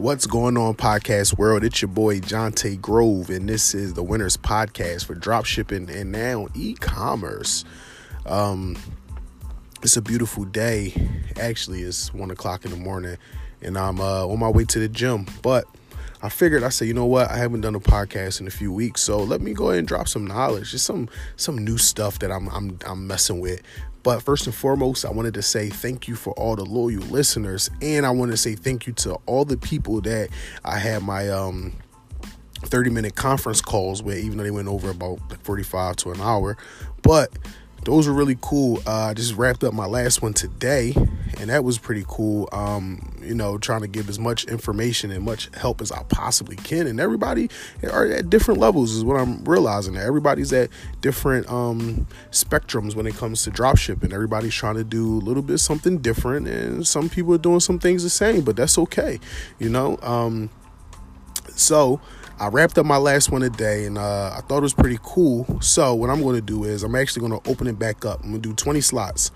What's going on, podcast world? It's your boy Johntae Grove, and this is the Winners Podcast for dropshipping and now e-commerce. Um, it's a beautiful day. Actually, it's one o'clock in the morning, and I'm uh, on my way to the gym. But I figured I said, you know what? I haven't done a podcast in a few weeks, so let me go ahead and drop some knowledge, just some some new stuff that I'm I'm I'm messing with. But first and foremost, I wanted to say thank you for all the loyal listeners, and I want to say thank you to all the people that I had my um 30 minute conference calls with, even though they went over about 45 to an hour. But those were really cool. Uh, I just wrapped up my last one today, and that was pretty cool. Um, you know, trying to give as much information and much help as I possibly can, and everybody are at different levels is what I'm realizing. Everybody's at different um, spectrums when it comes to dropshipping. Everybody's trying to do a little bit something different, and some people are doing some things the same, but that's okay. You know, um, so I wrapped up my last one today and uh, I thought it was pretty cool. So, what I'm going to do is I'm actually going to open it back up. I'm going to do 20 slots.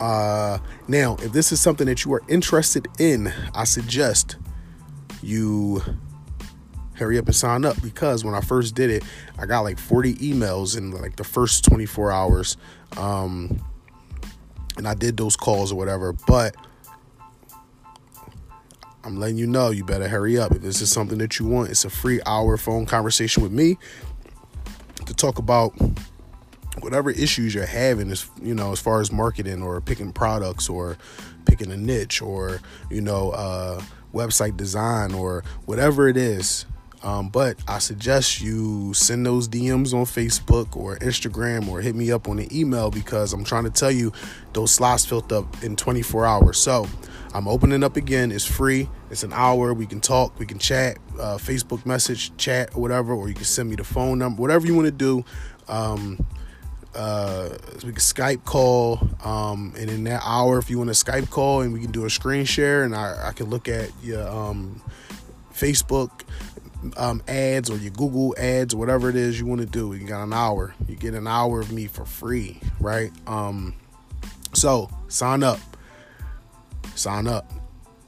Uh, now, if this is something that you are interested in, I suggest you hurry up and sign up because when I first did it, I got like 40 emails in like the first 24 hours. Um, and I did those calls or whatever, but I'm letting you know you better hurry up. If this is something that you want, it's a free hour phone conversation with me to talk about whatever issues you're having as you know as far as marketing or picking products or picking a niche or you know uh, website design or whatever it is um, but I suggest you send those DMs on Facebook or Instagram or hit me up on the email because I'm trying to tell you those slots filled up in 24 hours. So I'm opening up again. It's free. It's an hour. We can talk. We can chat. Uh, Facebook message, chat, or whatever. Or you can send me the phone number. Whatever you want to do. Um, uh, we can Skype call, um, and in that hour, if you want a Skype call, and we can do a screen share, and I, I can look at your um, Facebook um, ads or your Google ads or whatever it is you want to do. You got an hour. You get an hour of me for free, right? Um, so sign up, sign up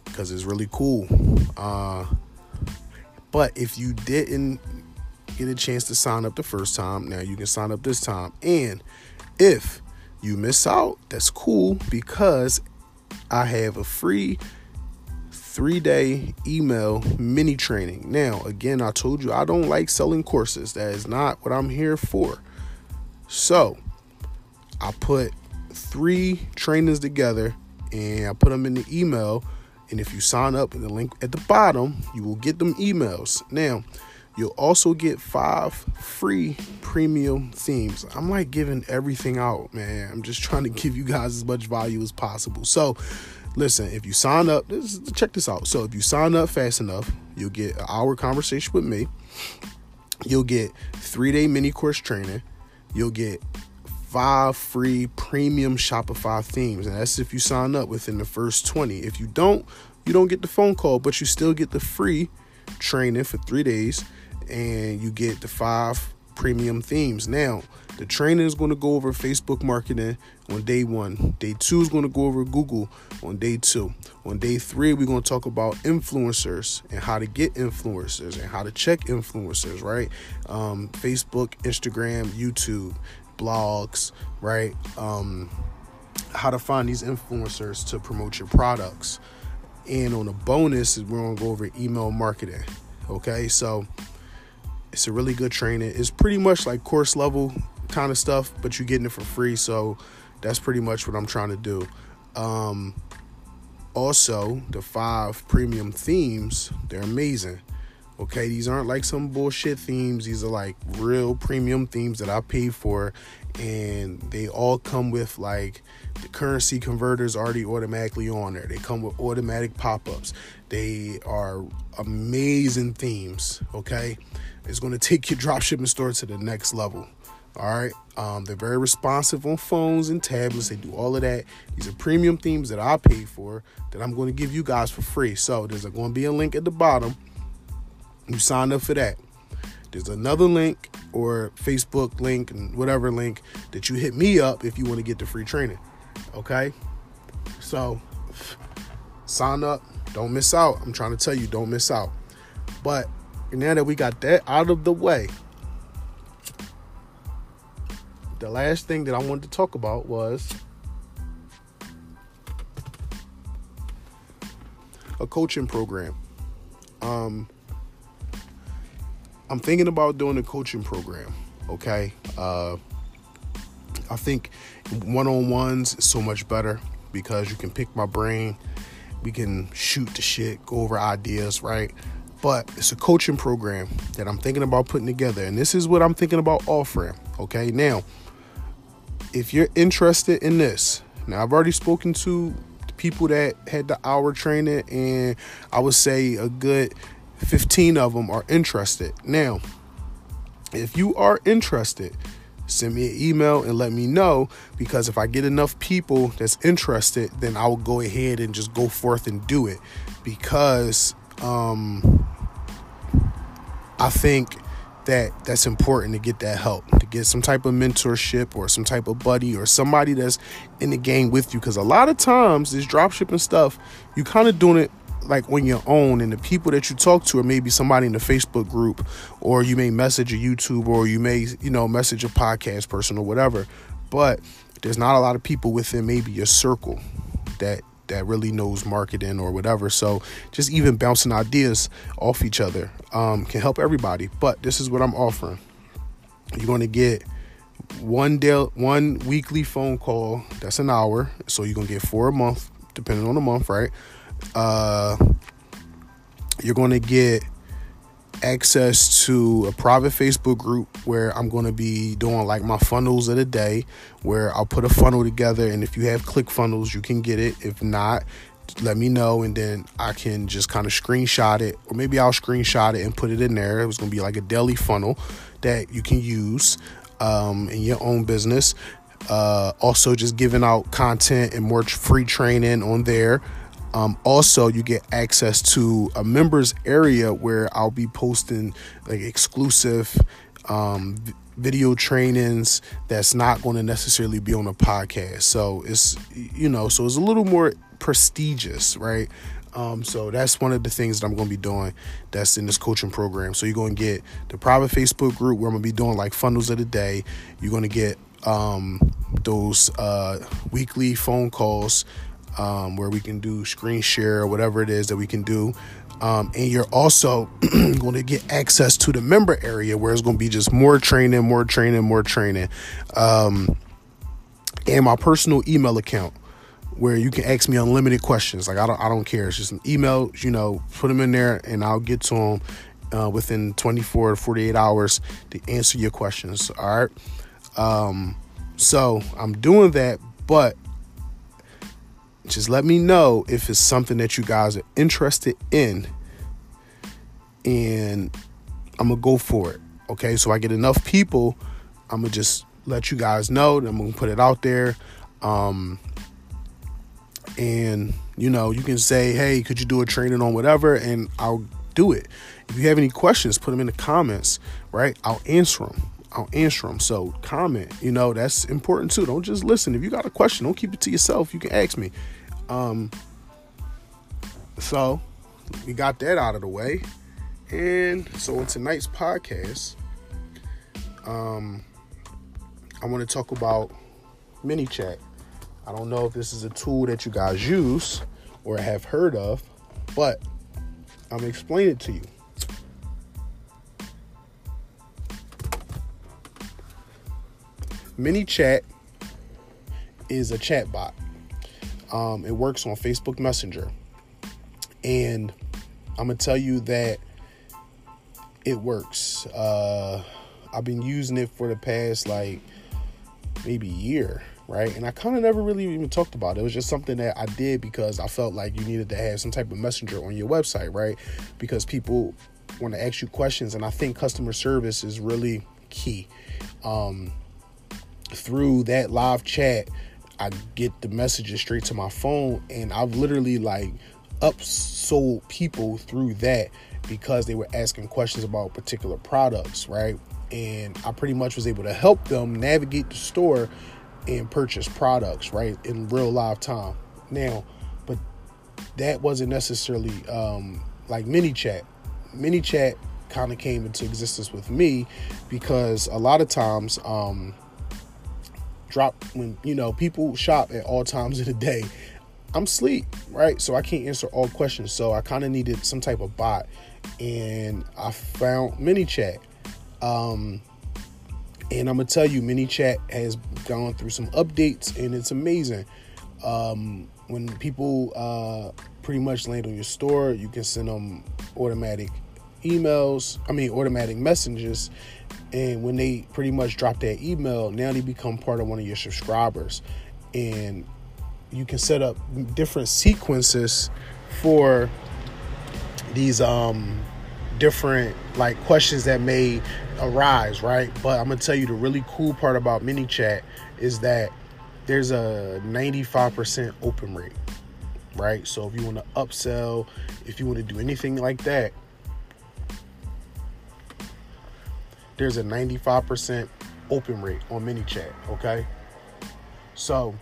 because it's really cool. Uh, but if you didn't get a chance to sign up the first time, now you can sign up this time. And if you miss out, that's cool because I have a free three day email mini training. Now, again, I told you I don't like selling courses, that is not what I'm here for. So, I put three trainings together and I put them in the email. And if you sign up in the link at the bottom, you will get them emails. Now, you'll also get five free premium themes. I'm like giving everything out, man. I'm just trying to give you guys as much value as possible. So, Listen, if you sign up, this, check this out. So if you sign up fast enough, you'll get an hour conversation with me. You'll get three day mini course training. You'll get five free premium Shopify themes, and that's if you sign up within the first 20. If you don't, you don't get the phone call, but you still get the free training for three days, and you get the five premium themes. Now, the training is going to go over Facebook marketing on day one. Day two is going to go over Google on day two. On day three, we're going to talk about influencers and how to get influencers and how to check influencers, right? Um, Facebook, Instagram, YouTube, blogs, right? Um, how to find these influencers to promote your products. And on a bonus, we're to go over email marketing. Okay, so it's a really good training. It's pretty much like course level kind of stuff, but you're getting it for free. So that's pretty much what I'm trying to do. Um, also, the five premium themes, they're amazing. Okay, these aren't like some bullshit themes. These are like real premium themes that I paid for, and they all come with like the currency converters already automatically on there. They come with automatic pop ups. They are amazing themes. Okay, it's going to take your dropshipping store to the next level. All right. Um, they're very responsive on phones and tablets. They do all of that. These are premium themes that I pay for that I'm going to give you guys for free. So there's going to be a link at the bottom. You signed up for that. There's another link or Facebook link and whatever link that you hit me up if you want to get the free training. Okay. So sign up, Don't miss out. I'm trying to tell you, don't miss out. But now that we got that out of the way, the last thing that I wanted to talk about was a coaching program. Um, I'm thinking about doing a coaching program. Okay, uh, I think one on ones is so much better because you can pick my brain. We can shoot the shit, go over ideas, right? But it's a coaching program that I'm thinking about putting together, and this is what I'm thinking about offering. Okay, now if you're interested in this, now I've already spoken to people that had the hour training, and I would say a good 15 of them are interested. Now, if you are interested, send me an email and let me know because if I get enough people that's interested, then I will go ahead and just go forth and do it because um, I think that that's important to get that help to get some type of mentorship or some type of buddy or somebody that's in the game with you because a lot of times this dropshipping stuff you kind of doing it like on your own and the people that you talk to are maybe somebody in the facebook group or you may message a youtube or you may you know message a podcast person or whatever but there's not a lot of people within maybe your circle that that really knows marketing or whatever. So just even bouncing ideas off each other um, can help everybody. But this is what I'm offering. You're going to get one day, one weekly phone call. That's an hour. So you're going to get four a month, depending on the month, right? Uh, you're going to get access to a private Facebook group where I'm going to be doing like my funnels of the day, where I'll put a funnel together. And if you have ClickFunnels, you can get it. If not, let me know and then I can just kind of screenshot it, or maybe I'll screenshot it and put it in there. It was going to be like a daily funnel that you can use um, in your own business. Uh, also, just giving out content and more free training on there. Um, also, you get access to a members area where I'll be posting like exclusive um, video trainings that's not going to necessarily be on a podcast. So it's you know, so it's a little more prestigious, right? Um, so that's one of the things that I'm going to be doing that's in this coaching program. So you're going to get the private Facebook group where I'm going to be doing like funnels of the day. You're going to get um, those uh, weekly phone calls um, where we can do screen share or whatever it is that we can do. Um, and you're also going to get access to the member area where it's going to be just more training, more training, more training. Um, and my personal email account where you can ask me unlimited questions. Like I don't, I don't care. It's just an email, you know, put them in there and I'll get to them uh, within 24 to 48 hours to answer your questions. All right. Um, so I'm doing that, but just let me know if it's something that you guys are interested in and i'm gonna go for it okay so i get enough people i'm gonna just let you guys know i'm gonna put it out there um, and you know you can say hey could you do a training on whatever and i'll do it if you have any questions put them in the comments right i'll answer them I'll answer them. So comment, you know, that's important too. Don't just listen. If you got a question, don't keep it to yourself. You can ask me. Um, so we got that out of the way. And so in tonight's podcast, um, I want to talk about ManyChat. I don't know if this is a tool that you guys use or have heard of, but I'm gonna explain it to you. ManyChat is a chat bot. Um, it works on Facebook Messenger. And I'm going to tell you that it works. Uh, I've been using it for the past like maybe year, right? And I kind of never really even talked about it. It was just something that I did because I felt like you needed to have some type of messenger on your website, right? Because people want to ask you questions, and I think customer service is really key. Um, through that live chat, I get the messages straight to my phone, and I've literally like upsold people through that because they were asking questions about particular products, right? And I pretty much was able to help them navigate the store and purchase products, right, in real live time. Now, but that wasn't necessarily um, like ManyChat. Mini chat kind of came into existence with me because a lot of times um, drop when you know people shop at all times of the day. I'm sleep right? So i can't answer all questions. So i kind of needed some type of bot and i found ManyChat. Um, and i'm gonna tell you ManyChat has gone through some updates and it's amazing. Um, when people uh, pretty much land on your store you can send them automatic emails, I mean, automatic messages. And when they pretty much drop that email, now they become part of one of your subscribers. And you can set up different sequences for these um different like questions that may arise, right? But I'm gonna tell you the really cool part about ManyChat is that there's a 95% open rate, right? So if you want to upsell, if you want to do anything like that, there's a 95% open rate on ManyChat, okay? So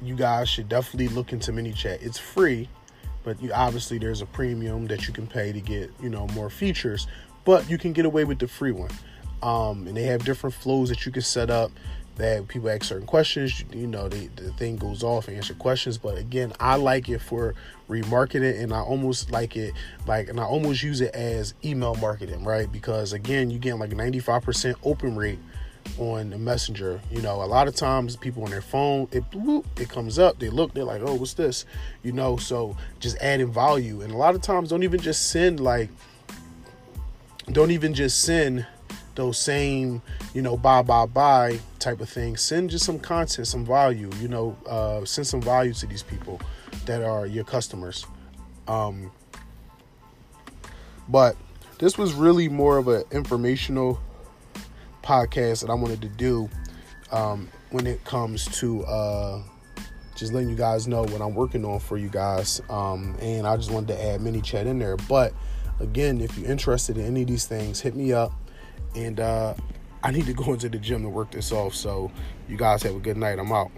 you guys should definitely look into ManyChat. It's free, but you obviously there's a premium that you can pay to get, you know, more features, but you can get away with the free one. Um, and they have different flows that you can set up that people ask certain questions, you know, they, the thing goes off and answer questions. But again, I like it for remarketing and I almost like it like and I almost use it as email marketing, right? Because again, you get like 95% open rate on the messenger. You know, a lot of times people on their phone, it it comes up, they look, they're like, oh, what's this? You know, so just adding value. And a lot of times don't even just send like don't even just send those same, you know, bye bye bye type of thing. Send just some content, some value, you know, uh, send some value to these people that are your customers. Um, but this was really more of an informational podcast that I wanted to do um, when it comes to uh, just letting you guys know what I'm working on for you guys. Um, and I just wanted to add ManyChat in there. But again, if you're interested in any of these things, hit me up. And uh, I need to go into the gym to work this off. So you guys have a good night. I'm out.